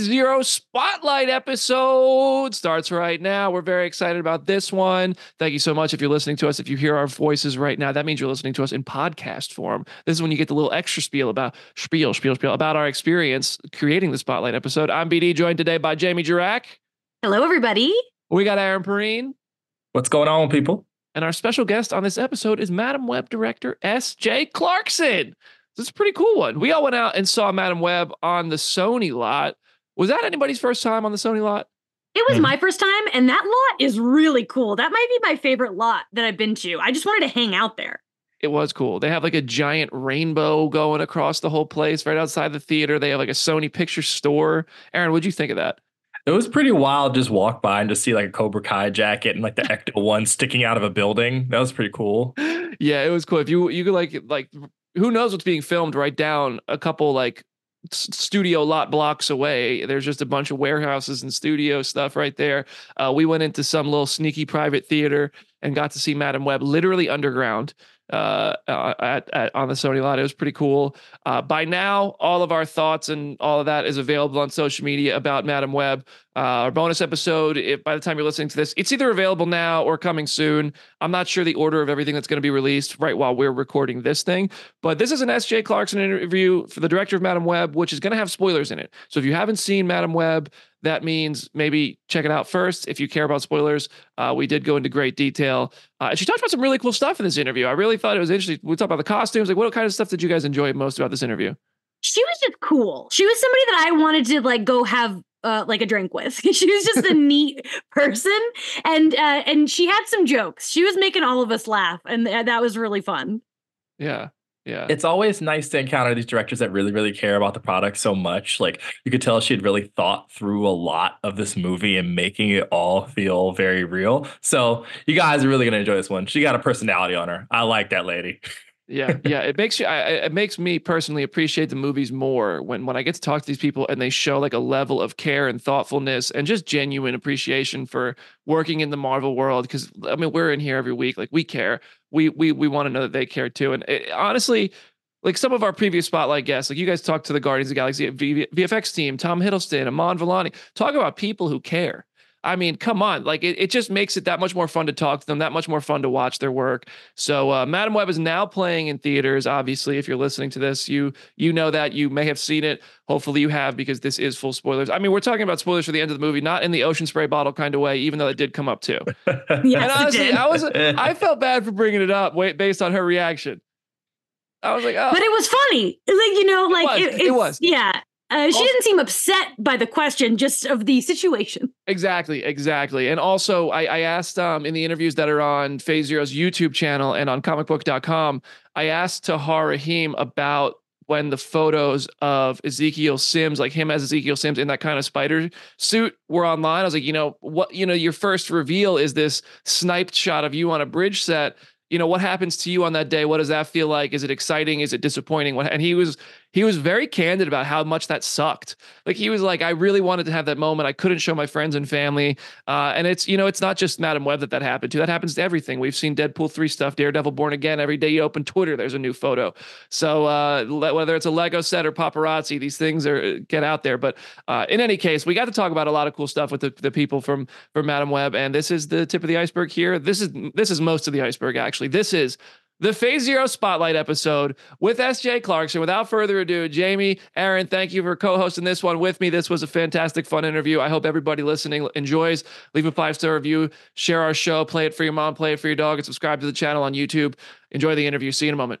Zero Spotlight episode starts right now. We're very excited about this one. Thank you so much if you're listening to us. If you hear our voices right now, that means you're listening to us in podcast form. This is when you get the little extra spiel about spiel, spiel, spiel about our experience creating the Spotlight episode. I'm BD, joined today by Jamie Jirak. Hello, everybody. We got Aaron Perine. What's going on, people? And our special guest on this episode is Madame Web director S.J. Clarkson. This is a pretty cool one. We all went out and saw Madame Web on the Sony lot. Was that anybody's first time on the Sony lot? It was mm-hmm. my first time, and that lot is really cool. That might be my favorite lot that I've been to. I just wanted to hang out there. It was cool. They have like a giant rainbow going across the whole place right outside the theater. They have like a Sony picture store. Aaron, what'd you think of that? It was pretty wild just walk by and just see like a Cobra Kai jacket and like the Ecto one sticking out of a building. That was pretty cool. Yeah, it was cool. If you you could like like who knows what's being filmed right down a couple like studio lot blocks away. There's just a bunch of warehouses and studio stuff right there. Uh, we went into some little sneaky private theater and got to see Madame Web literally underground uh, at, at, on the Sony lot. It was pretty cool. Uh, by now, all of our thoughts and all of that is available on social media about Madame Web. Uh, our bonus episode, if by the time you're listening to this, it's either available now or coming soon. I'm not sure the order of everything that's going to be released right while we're recording this thing, but this is an S.J. Clarkson interview for the director of Madame Web, which is going to have spoilers in it. So if you haven't seen Madame Web, that means maybe check it out first if you care about spoilers. Uh, we did go into great detail. Uh, she talked about some really cool stuff in this interview. I really thought it was interesting. We talked about the costumes. Like, what kind of stuff did you guys enjoy most about this interview? She was just cool. She was somebody that I wanted to like go have uh, like a drink with. she was just a neat person, and uh, and she had some jokes. She was making all of us laugh, and th- that was really fun. Yeah, yeah. It's always nice to encounter these directors that really, really care about the product so much. Like you could tell she had really thought through a lot of this movie and making it all feel very real. So you guys are really gonna enjoy this one. She got a personality on her. I like that lady. yeah, yeah. It makes you. I, it makes me personally appreciate the movies more when when I get to talk to these people and they show like a level of care and thoughtfulness and just genuine appreciation for working in the Marvel world. Because I mean, we're in here every week. Like we care. We we we want to know that they care too. And it, honestly, like some of our previous spotlight guests, like you guys talked to the Guardians of the Galaxy VFX team, Tom Hiddleston, Iman Vellani, talk about people who care. I mean, come on. Like it, it just makes it that much more fun to talk to them, that much more fun to watch their work. So uh, Madame Web is now playing in theaters. Obviously, if you're listening to this, you you know that you may have seen it. Hopefully you have because this is full spoilers. I mean, we're talking about spoilers for the end of the movie, not in the ocean spray bottle kind of way, even though it did come up too. yes, and honestly, I was I felt bad for bringing it up based on her reaction. I was like, oh. But it was funny. Like, you know, like it was. It, it was. Yeah. Uh, she also, didn't seem upset by the question, just of the situation. Exactly, exactly. And also, I, I asked um, in the interviews that are on Phase Zero's YouTube channel and on comicbook.com, I asked Tahar Rahim about when the photos of Ezekiel Sims, like him as Ezekiel Sims in that kind of spider suit, were online. I was like, you know, what, you know, your first reveal is this sniped shot of you on a bridge set you know what happens to you on that day what does that feel like is it exciting is it disappointing what and he was he was very candid about how much that sucked. Like he was like, I really wanted to have that moment. I couldn't show my friends and family. Uh, and it's, you know, it's not just Madame Web that that happened to. That happens to everything. We've seen Deadpool 3 stuff, Daredevil Born Again. Every day you open Twitter, there's a new photo. So uh, whether it's a Lego set or paparazzi, these things are get out there. But uh, in any case, we got to talk about a lot of cool stuff with the, the people from, from Madame Web. And this is the tip of the iceberg here. This is, this is most of the iceberg, actually. This is the Phase Zero Spotlight episode with SJ Clarkson. Without further ado, Jamie, Aaron, thank you for co hosting this one with me. This was a fantastic, fun interview. I hope everybody listening enjoys. Leave a five star review, share our show, play it for your mom, play it for your dog, and subscribe to the channel on YouTube. Enjoy the interview. See you in a moment.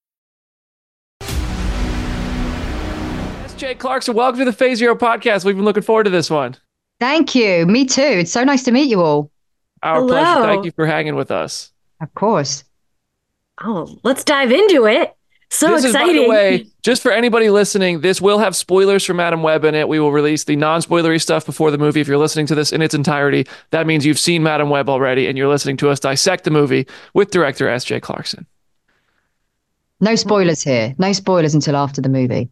Jay Clarkson, welcome to the Phase Zero podcast. We've been looking forward to this one. Thank you. Me too. It's so nice to meet you all. Our Hello. pleasure. Thank you for hanging with us. Of course. Oh, let's dive into it. So this exciting. is, by the way, just for anybody listening, this will have spoilers for Madame Web in it. We will release the non-spoilery stuff before the movie. If you're listening to this in its entirety, that means you've seen Madame Web already, and you're listening to us dissect the movie with director S.J. Clarkson. No spoilers here. No spoilers until after the movie.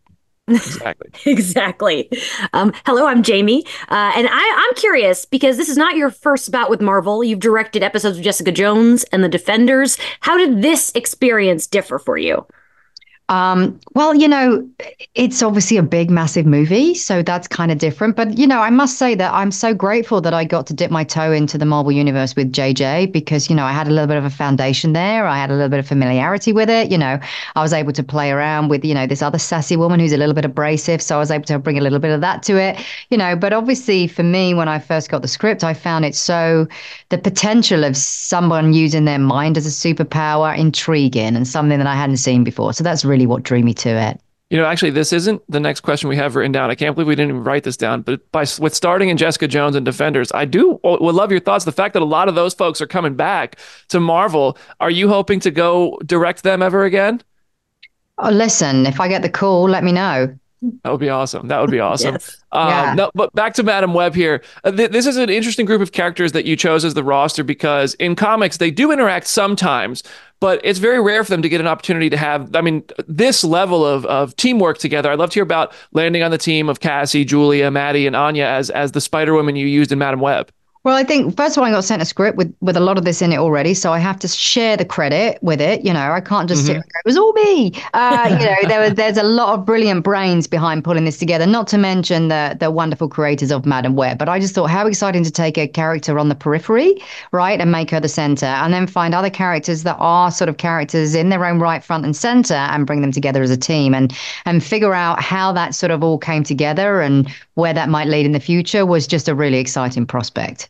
Exactly. exactly. Um, hello, I'm Jamie, uh, and I, I'm curious because this is not your first bout with Marvel. You've directed episodes of Jessica Jones and The Defenders. How did this experience differ for you? Um, well, you know, it's obviously a big, massive movie, so that's kind of different. But you know, I must say that I'm so grateful that I got to dip my toe into the Marvel universe with JJ because you know I had a little bit of a foundation there. I had a little bit of familiarity with it. You know, I was able to play around with you know this other sassy woman who's a little bit abrasive, so I was able to bring a little bit of that to it. You know, but obviously for me, when I first got the script, I found it so the potential of someone using their mind as a superpower intriguing and something that I hadn't seen before. So that's really what drew me to it. You know, actually, this isn't the next question we have written down. I can't believe we didn't even write this down. But by with starting in Jessica Jones and Defenders, I do would love your thoughts. The fact that a lot of those folks are coming back to Marvel. Are you hoping to go direct them ever again? Oh, listen, if I get the call, let me know. That would be awesome. That would be awesome. Yes. Um, Yeah. No, but back to Madame Web here. Uh, th- this is an interesting group of characters that you chose as the roster because in comics they do interact sometimes, but it's very rare for them to get an opportunity to have. I mean, this level of of teamwork together. I'd love to hear about landing on the team of Cassie, Julia, Maddie, and Anya as as the Spider Woman you used in Madame Web. Well, I think first of all, I got sent a script with with a lot of this in it already, so I have to share the credit with it. You know, I can't just sit and go, "It was all me." Uh, you know, there was there's a lot of brilliant brains behind pulling this together. Not to mention the the wonderful creators of Madame Web. But I just thought, how exciting to take a character on the periphery, right, and make her the center, and then find other characters that are sort of characters in their own right, front and center, and bring them together as a team, and and figure out how that sort of all came together and where that might lead in the future was just a really exciting prospect.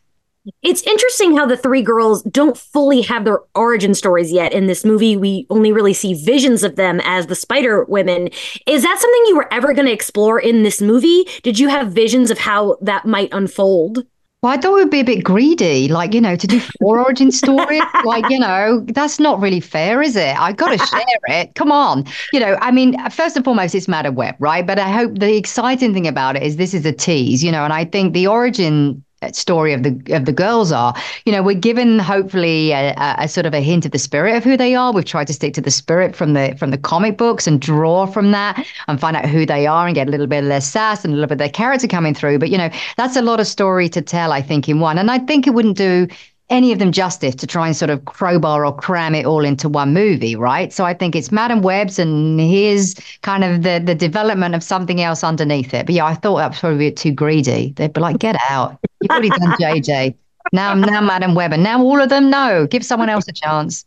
It's interesting how the three girls don't fully have their origin stories yet in this movie. We only really see visions of them as the Spider Women. Is that something you were ever going to explore in this movie? Did you have visions of how that might unfold? Well, I thought it would be a bit greedy, like, you know, to do four origin stories. like, you know, that's not really fair, is it? I got to share it. Come on. You know, I mean, first and foremost, it's Madame Web, right? But I hope the exciting thing about it is this is a tease, you know, and I think the origin story of the of the girls are you know we're given hopefully a, a, sort of a hint of the spirit of who they are we've tried to stick to the spirit from the from the comic books and draw from that and find out who they are and get a little bit of their sass and a little bit of their character coming through but you know that's a lot of story to tell i think in one and i think it wouldn't do any of them justice to try and sort of crowbar or cram it all into one movie, right? So I think it's Madame Web's and here's kind of the the development of something else underneath it. But yeah, I thought that was probably a bit too greedy. They'd be like, get out. You've already done JJ. Now now Madame Web. And now all of them no. Give someone else a chance.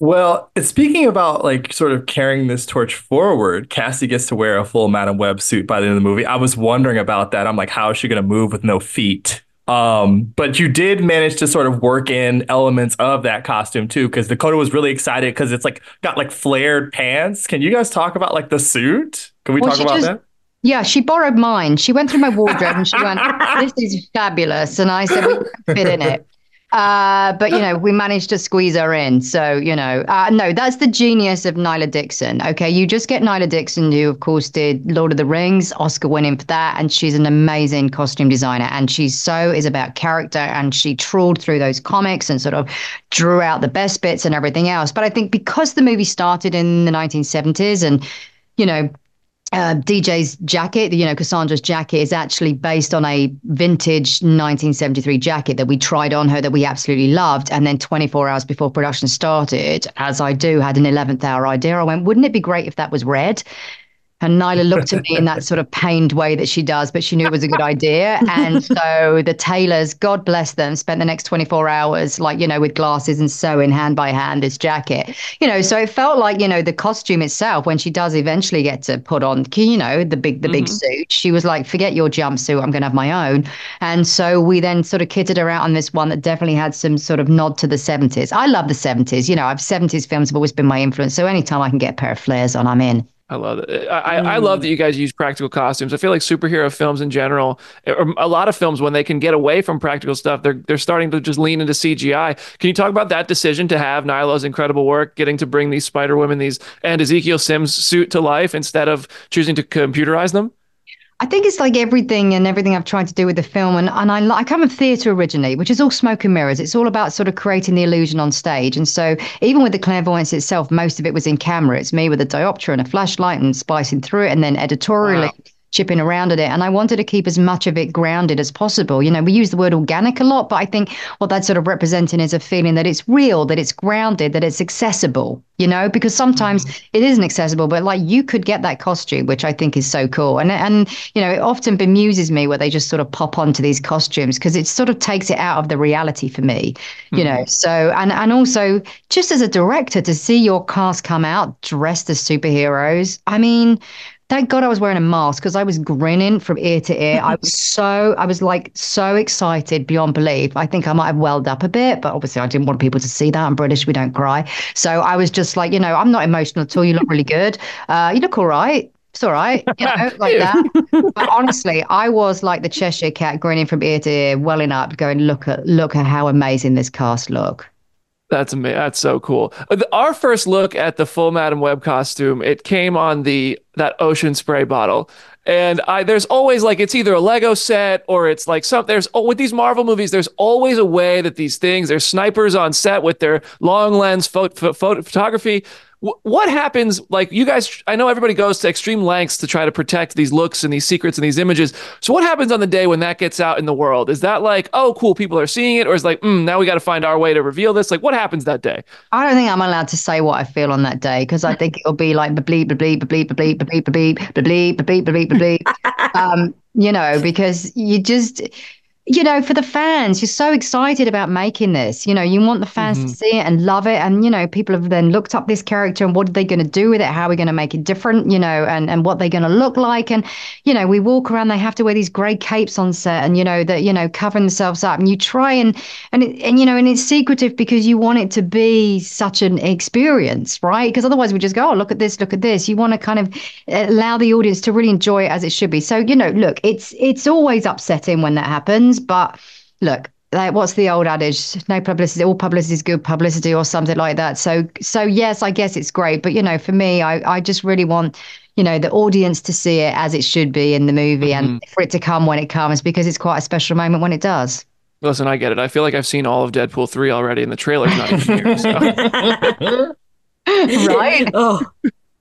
Well, speaking about like sort of carrying this torch forward, Cassie gets to wear a full Madame Web suit by the end of the movie. I was wondering about that. I'm like, how is she going to move with no feet? Um, but you did manage to sort of work in elements of that costume too, because Dakota was really excited because it's like got like flared pants. Can you guys talk about like the suit? Can we Well, talk about just- that? Yeah, she borrowed mine. She went through my wardrobe and she went, "This is fabulous," and I said, "We can fit in it." Uh, but you know, we managed to squeeze her in. So you know, uh, no, that's the genius of Ngila Dickson. Okay, you just get Ngila Dickson, who of course did Lord of the Rings, Oscar winning for that, and she's an amazing costume designer. And she so is about character, and she trawled through those comics and sort of drew out the best bits and everything else. But I think because the movie started in the 1970s, and you know uh, DJ's jacket, you know, Cassandra's jacket is actually based on a vintage 1973 jacket that we tried on her that we absolutely loved. And then 24 hours before production started, as I do, had an 11th hour idea. I went, wouldn't it be great if that was red? And Ngila looked at me in that sort of pained way that she does, but she knew it was a good idea. And so the tailors, God bless them, spent the next 24 hours, like, you know, with glasses and sewing hand by hand this jacket. You know, so it felt like, you know, the costume itself, when she does eventually get to put on, you know, the big, the big mm-hmm. suit, she was like, forget your jumpsuit, I'm going to have my own. And so we then sort of kitted her out on this one that definitely had some sort of nod to the 70s. I love the 70s. You know, I've 70s films have always been my influence. So anytime I can get a pair of flares on, I'm in. I love it. I, mm. I love that you guys use practical costumes. I feel like superhero films in general, or a lot of films, when they can get away from practical stuff, they're they're starting to just lean into CGI. Can you talk about that decision to have Ngila's incredible work, getting to bring these Spider Women, these and Ezekiel Sims suit to life instead of choosing to computerize them? I think it's like everything and everything I've tried to do with the film. And, and I, I come from theatre originally, which is all smoke and mirrors. It's all about sort of creating the illusion on stage. And so even with the clairvoyance itself, most of it was in camera. It's me with a diopter and a flashlight and spicing through it. And then editorially, wow chipping around at it. And I wanted to keep as much of it grounded as possible. You know, we use the word organic a lot, but I think what that's sort of representing is a feeling that it's real, that it's grounded, that it's accessible, you know, because sometimes mm-hmm. it isn't accessible, but like you could get that costume, which I think is so cool. And, and, you know, it often bemuses me where they just sort of pop onto these costumes because it sort of takes it out of the reality for me, you know. So, and, and also just as a director to see your cast come out dressed as superheroes, I mean, Thank God I was wearing a mask because I was grinning from ear to ear. I was so, I was like so excited beyond belief. I think I might have welled up a bit, but obviously I didn't want people to see that. I'm British, we don't cry. So I was just like, you know, I'm not emotional at all. You look really good. Uh, you look all right. It's all right, you know, like that. But honestly, I was like the Cheshire cat grinning from ear to ear, welling up, going, look at, look at how amazing this cast look. That's amazing. That's so cool. Uh, our first look at the full Madame Web costume, it came on the that ocean spray bottle. And I there's always like it's either a Lego set or it's like some there's oh, with these Marvel movies there's always a way that these things there's snipers on set with their long lens photo, photo, photography what happens like you guys i know everybody goes to extreme lengths to try to protect these looks and these secrets and these images. So what happens on the day when that gets out in the world? Is that like oh cool people are seeing it? Or is like mm, now we got to find our way to reveal this? Like what happens that day? I don't think i'm allowed to say what i feel on that day because i think it'll be like bleep bleep bleep bleep bleep bleep bleep bleep bleep bleep bleep bleep. Um you know because you just you know, for the fans, you're so excited about making this. You know, you want the fans mm-hmm. to see it and love it. And, you know, people have then looked up this character and what are they going to do with it? How are we going to make it different, you know, and, and what they're going to look like. And, you know, we walk around, they have to wear these grey capes on set and, you know, that, you know, covering themselves up. And you try and, and, it, and, you know, and it's secretive because you want it to be such an experience, right? Because otherwise we just go, oh, look at this, look at this. You want to kind of allow the audience to really enjoy it as it should be. So, you know, look, it's, it's always upsetting when that happens happens. But look, like what's the old adage? No publicity, all publicity is good publicity, or something like that. So, so yes, I guess it's great. But you know, for me, I, I just really want you know the audience to see it as it should be in the movie, mm-hmm. and for it to come when it comes, because it's quite a special moment when it does. Listen, I get it. I feel like I've seen all of Deadpool three already, and the trailer's not even here. So. right? oh.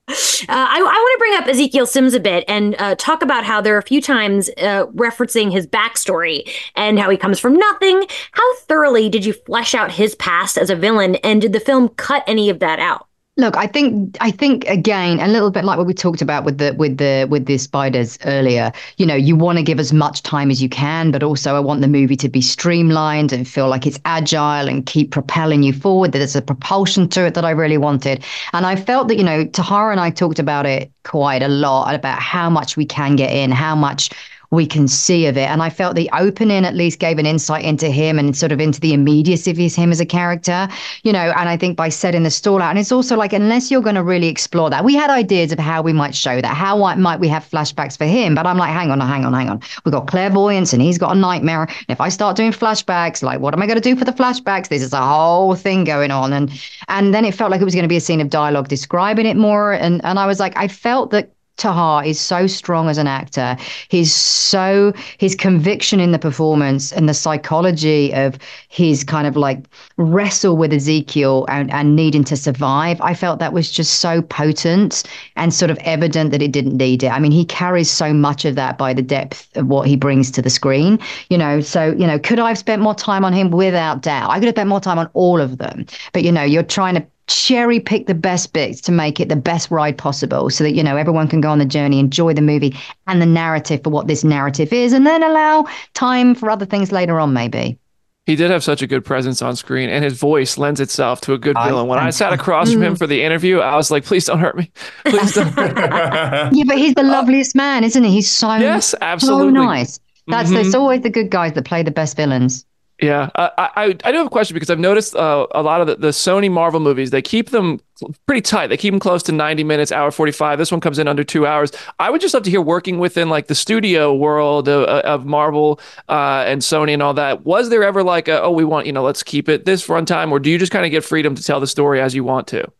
Uh, I, I want to bring up Ezekiel Sims a bit and uh, talk about how there are a few times uh, referencing his backstory and how he comes from nothing. How thoroughly did you flesh out his past as a villain, and did the film cut any of that out? Look, I think I think again a little bit like what we talked about with the with the with the spiders earlier. You know, you want to give as much time as you can, but also I want the movie to be streamlined and feel like it's agile and keep propelling you forward. That there's a propulsion to it that I really wanted, and I felt that you know Tahara and I talked about it quite a lot about how much we can get in, how much we can see of it. And I felt the opening at least gave an insight into him and sort of into the immediacy of his, him as a character, you know. And I think by setting the stall out, and it's also like, unless you're going to really explore that, we had ideas of how we might show that, how might we have flashbacks for him. But I'm like, hang on, hang on, hang on. We've got clairvoyance and he's got a nightmare. And if I start doing flashbacks, like, what am I going to do for the flashbacks? This is a whole thing going on. And and then it felt like it was going to be a scene of dialogue describing it more. And and I was like, I felt that Tahar is so strong as an actor. He's so his conviction in the performance and the psychology of his kind of like wrestle with Ezekiel and, and needing to survive. I felt that was just so potent and sort of evident that it didn't need it. I mean, he carries so much of that by the depth of what he brings to the screen. You know, so you know, could I have spent more time on him? Without doubt, I could have spent more time on all of them. But you know, you're trying to cherry pick the best bits to make it the best ride possible so that you know everyone can go on the journey enjoy the movie and the narrative for what this narrative is and then allow time for other things later on maybe. He did have such a good presence on screen and his voice lends itself to a good villain. When i sat across from him mm. for the interview i was like please don't hurt me. Please don't yeah but he's the uh, loveliest man isn't he? He's so yes so absolutely. nice. That's mm-hmm. it's always the good guys that play the best villains Yeah, I, I I do have a question because I've noticed uh, a lot of the, the Sony Marvel movies they keep them pretty tight. They keep them close to ninety minutes, hour forty five. This one comes in under two hours. I would just love to hear working within like the studio world of, of Marvel uh, and Sony and all that. Was there ever like a, oh we want you know let's keep it this runtime, or do you just kind of get freedom to tell the story as you want to?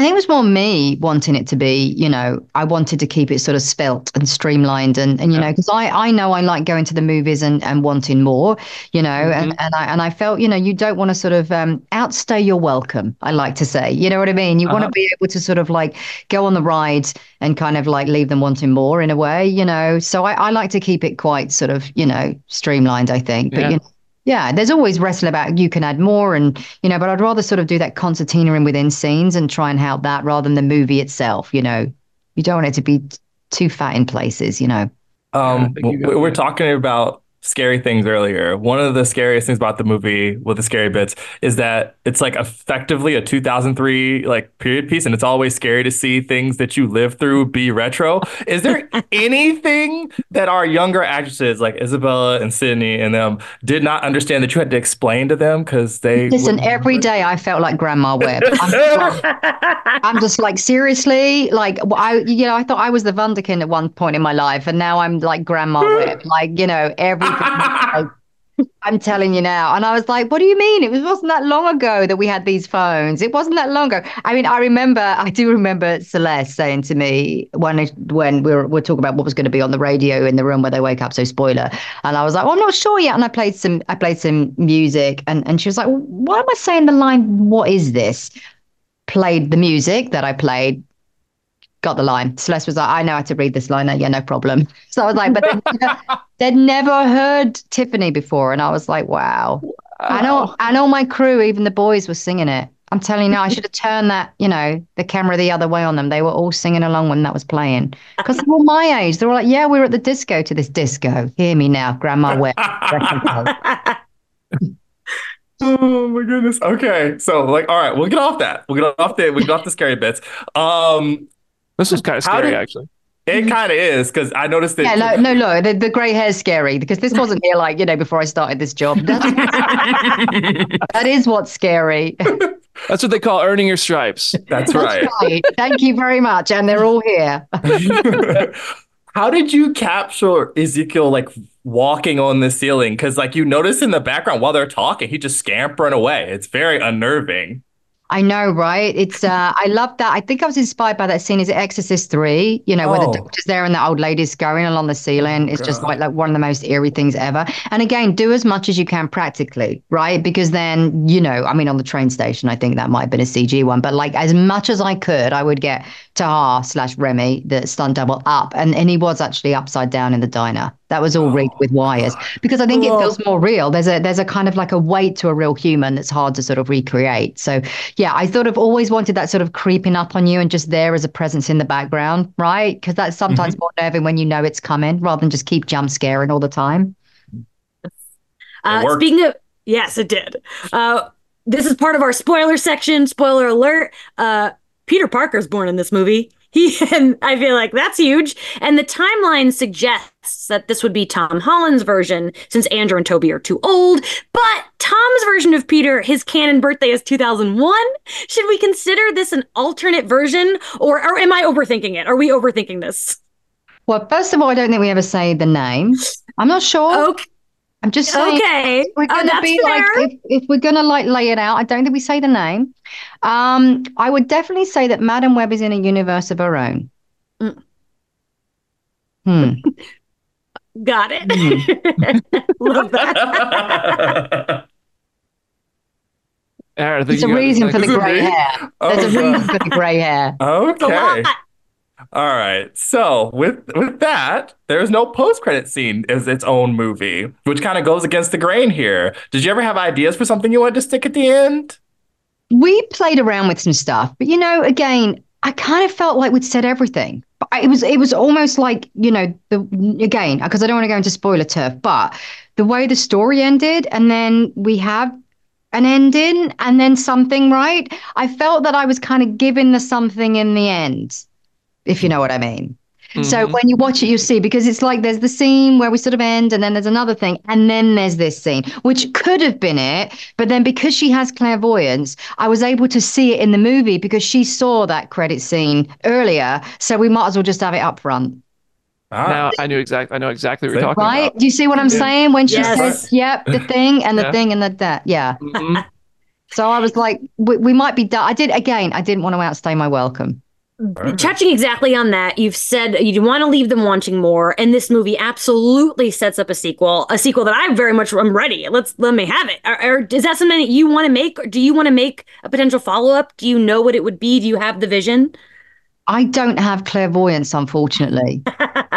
I think it was more me wanting it to be, you know, I wanted to keep it sort of spelt and streamlined and, and you Yeah. know, because I, I know I like going to the movies and, and wanting more, you know, and, and I and I felt, you know, you don't want to sort of um, outstay your welcome, I like to say. You know what I mean? You want to Uh-huh. be able to sort of like go on the ride and kind of like leave them wanting more in a way, you know. So I, I like to keep it quite sort of, you know, streamlined, I think. But Yeah. you know, yeah, there's always wrestle about you can add more and you know, but I'd rather sort of do that concertina in within scenes and try and help that rather than the movie itself, you know. You don't want it to be t- too fat in places, you know. Um, think you we're it. talking about scary things earlier. One of the scariest things about the movie with the scary bits is that it's like effectively a 2003 like period piece, and it's always scary to see things that you lived through be retro. Is there anything that our younger actresses like Isabella and Sydney and them did not understand that you had to explain to them because they Listen, every day I felt like Grandma Webb. I'm just like, I'm just like seriously, like I you know, I thought I was the Wunderkind at one point in my life, and now I'm like Grandma Webb. Like, you know, everything. I'm telling you now. And I was like, what do you mean? It was, wasn't that long ago that we had these phones. It wasn't that long ago. I mean, I remember, I do remember Celeste saying to me when when we were, we talking about what was going to be on the radio in the room where they wake up. So spoiler. And I was like, well, I'm not sure yet. And I played some, I played some music and, and she was like, why am I saying the line, what is this? Played the music that I played, got the line. Celeste was like, I know how to read this line. Yeah, no problem. So I was like, but they'd never, they'd never heard Tiffany before. And I was like, wow. I know, and all my crew, even the boys, were singing it. I'm telling you now, I should have turned that, you know, the camera the other way on them. They were all singing along when that was playing because they're all my age. They're all like, yeah, we were at the disco to this disco. Hear me now, Grandma Webb. Oh my goodness. Okay. So like, all right, we'll get off that. We'll get off the we'll get off the scary bits. Um This was kind of scary did- actually. it mm-hmm. kind of is because I noticed that Yeah, no, no, look, the, the grey is scary because this wasn't here like, you know, before I started this job. That's, that is what's scary. That's what they call earning your stripes. that's right. right. Thank you very much. And they're all here. How did you capture Ezekiel like walking on the ceiling? Because like you notice in the background while they're talking, he just scampering away. It's very unnerving. I know, right? It's uh I love that. I think I was inspired by that scene. Is it Exorcist three? You know, where Oh. the doctor's there and the old lady's going along the ceiling. It's just like like one of the most eerie things ever. And again, do as much as you can practically, right? Because then, you know, I mean on the train station, I think that might have been a CG one, but like as much as I could, I would get Tahar slash Remy, the stunt double, up. And and he was actually upside down in the diner. That was all rigged with wires. Because I think it feels more real. There's a there's a kind of like a weight to a real human that's hard to sort of recreate. So yeah, I sort of always wanted that sort of creeping up on you and just there as a presence in the background, right? Because that's sometimes more nerving when you know it's coming rather than just keep jump scaring all the time. Uh, speaking of, yes, it did. Uh, this is part of our spoiler section. Spoiler alert: uh, Peter Parker's born in this movie. He and I feel like that's huge. And the timeline suggests that this would be Tom Holland's version, since Andrew and Tobey are too old. But Tom's version of Peter, his canon birthday is 2001. Should we consider this an alternate version, or, or am I overthinking it? Are we overthinking this? Well, first of all, I don't think we ever say the name. I'm not sure. Okay, I'm just saying okay. we're Oh, gonna that's be fair. like if, if we're gonna like lay it out, I don't think we say the name. Um, I would definitely say that Madame Web is in a universe of her own. Mm. Hmm. Got it. Hmm. Love that. Aaron, I think There's a reason this for the. Is it grey me? hair. Oh, There's a reason for the grey hair. Okay. All right. So with with that, there's no post credit scene as its own movie, which kind of goes against the grain here. Did you ever have ideas for something you wanted to stick at the end? we played around with some stuff, but you know, again, I kind of felt like we'd said everything. It was it was almost like you know the again because I don't want to go into spoiler turf, but the way the story ended, and then we have an ending, and then something right. I felt that I was kind of given the something in the end, if you know what I mean. So Mhm. when you watch it, you see because it's like there's the scene where we sort of end, and then there's another thing, and then there's this scene, which could have been it, but then because she has clairvoyance, I was able to see it in the movie because she saw that credit scene earlier. So we might as well just have it up front, Ah, Now I knew exactly. I know exactly what you're talking right? about. Right? Do you see what I'm Yeah. saying when she Yes. says, "Yep, the thing and the Yeah. thing and the that"? Yeah. Mhm. So I was like, we, we might be done. I did again. I didn't want to outstay my welcome. Right. Touching exactly on that, you've said you want to leave them wanting more, and this movie absolutely sets up a sequel, a sequel that I very much am ready. Let's let me have it. Or, or is that something that you want to make? Or do you want to make a potential follow up? Do you know what it would be? Do you have the vision? I don't have clairvoyance, unfortunately.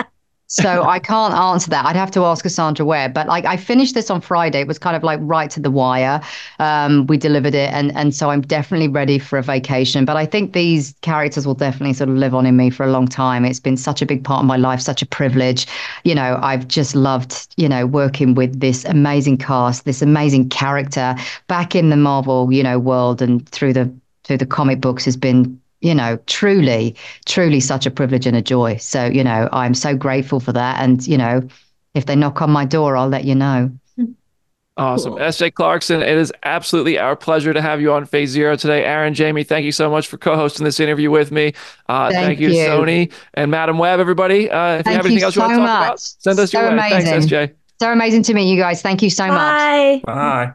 So I can't answer that. I'd have to ask Cassandra Webb. But like I finished this on Friday. It was kind of like right to the wire. Um, we delivered it, and and so I'm definitely ready for a vacation. But I think these characters will definitely sort of live on in me for a long time. It's been such a big part of my life, such a privilege. You know, I've just loved you know working with this amazing cast, this amazing character back in the Marvel you know world and through the through the comic books has been you know, truly, truly such a privilege and a joy. So, you know, I'm so grateful for that. And, you know, if they knock on my door, I'll let you know. Awesome. Cool. SJ Clarkson, it is absolutely our pleasure to have you on Phase Zero today. Aaron, Jamie, thank you so much for co hosting this interview with me. Uh, thank, Thank you, you. Sony and Madame Web, everybody. Uh, if you have anything you else you want to so talk about, send us So your way. Thanks. SJ. So amazing to meet you guys. Thank you so much. Bye. Bye.